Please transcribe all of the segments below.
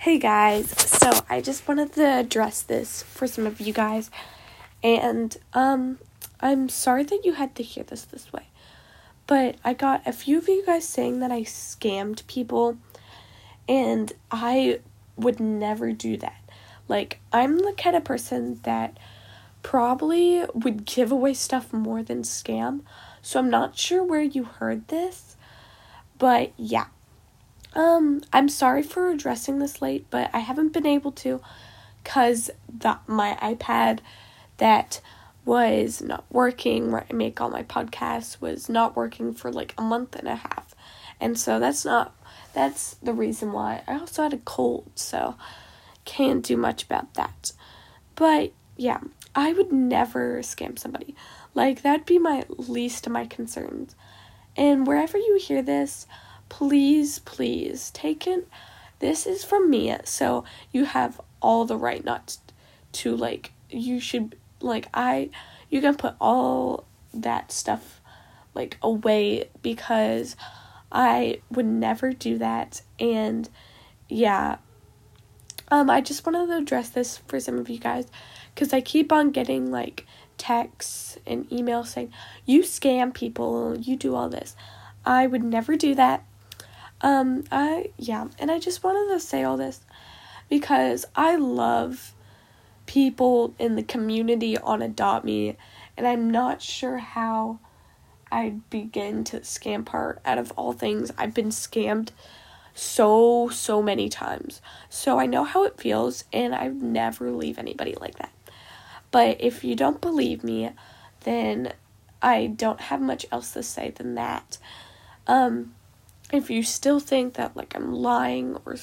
Hey guys, so I just wanted to address this for some of you guys, and um, I'm sorry that you had to hear this this way, but I got a few of you guys saying that I scammed people, and I would never do that. Like, I'm the kind of person that probably would give away stuff more than scam, so I'm not sure where you heard this, but yeah. Um, I'm sorry for addressing this late, but I haven't been able to the my iPad that was not working where I make all my podcasts was not working for like a month and a half. And so that's not that's the reason why. I also had a cold, so can't do much about that. But yeah, I would never scam somebody. Like that'd be my least of my concerns. And wherever you hear this, please, please take it. This is from me, so you have all the right not to like. You should like I. You can put all that stuff like away because I would never do that. And yeah, um, I just wanted to address this for some of you guys because I keep on getting like texts and emails saying you scam people, you do all this. I would never do that. Um, I, yeah, and I just wanted to say all this because I love people in the community on Adopt Me, and I'm not sure how I'd begin to scam part. Out of all things, I've been scammed so, so many times. So I know how it feels, and I never leave anybody like that. But if you don't believe me, then I don't have much else to say than that. Um, if you still think that like I'm lying or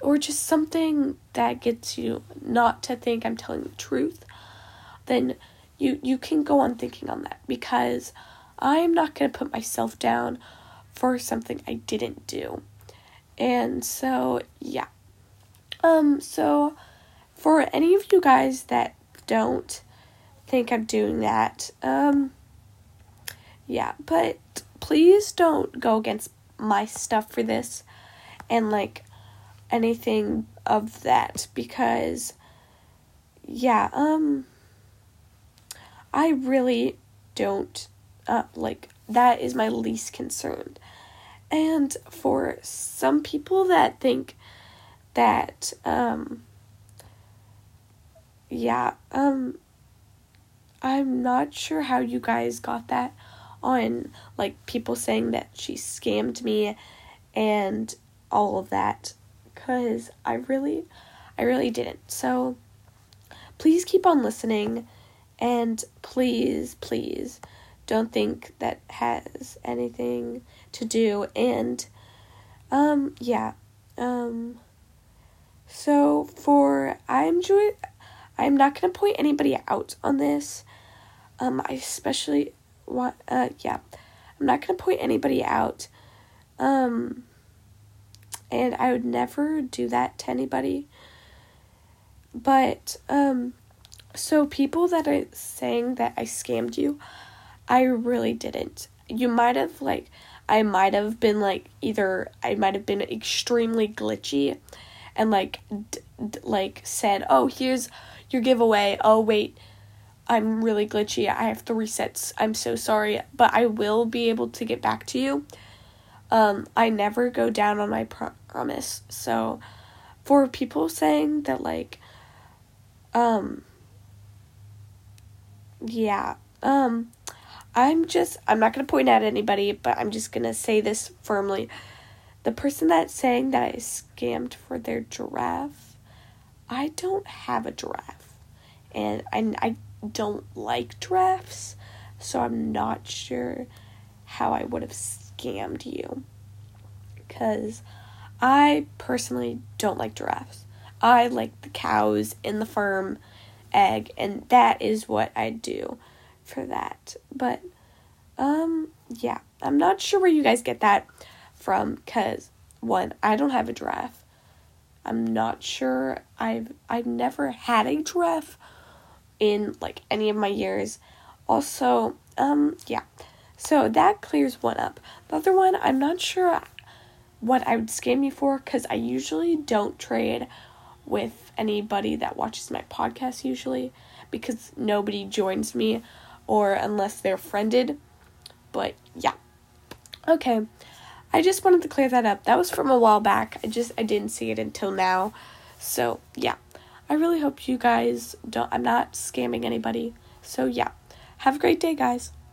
or just something that gets you not to think I'm telling the truth, then you you can go on thinking on that because I'm not going to put myself down for something I didn't do. And so, yeah. Um so for any of you guys that don't think I'm doing that, um yeah, but please don't go against my stuff for this and like anything of that because yeah um i really don't uh, like that is my least concern. And for some people that think that um yeah um i'm not sure how you guys got that on like people saying that she scammed me and all of that cuz I really I really didn't. So please keep on listening and please please don't think that has anything to do and um yeah um so for I'm joy I'm not going to point anybody out on this um I especially what uh yeah. I'm not gonna point anybody out. Um and i would never do that to anybody. But um so people that are saying that i scammed you i really didn't. You might have like i might have been like either i might have been extremely glitchy and like d- d- like said oh here's your giveaway. Oh wait I'm really glitchy. I have three sets. I'm so sorry, but I will be able to get back to you. Um, I never go down on my promise. So, for people saying that, like, um, yeah, um, I'm just, I'm not to point at anybody, but I'm just to say this firmly. The person that's saying that I scammed for their giraffe, I don't have a giraffe. And I, I don't like drafts, so I'm not sure how I would have scammed you. Because I personally don't like giraffes. I like the cows in the farm egg, and that is what I do for that. But, um, yeah, I'm not sure where you guys get that from, because, one, I don't have a giraffe. I'm not sure I've I've never had a giraffe in like any of my years. Also, um, yeah. So that clears one up. The other one, I'm not sure what I would scam you for because I usually don't trade with anybody that watches my podcast usually because nobody joins me or unless they're friended. But yeah. Okay. I just wanted to clear that up. That was from a while back. I just I didn't see it until now. So, yeah. I really hope you guys don't I'm not scamming anybody. So, yeah. Have a great day, guys.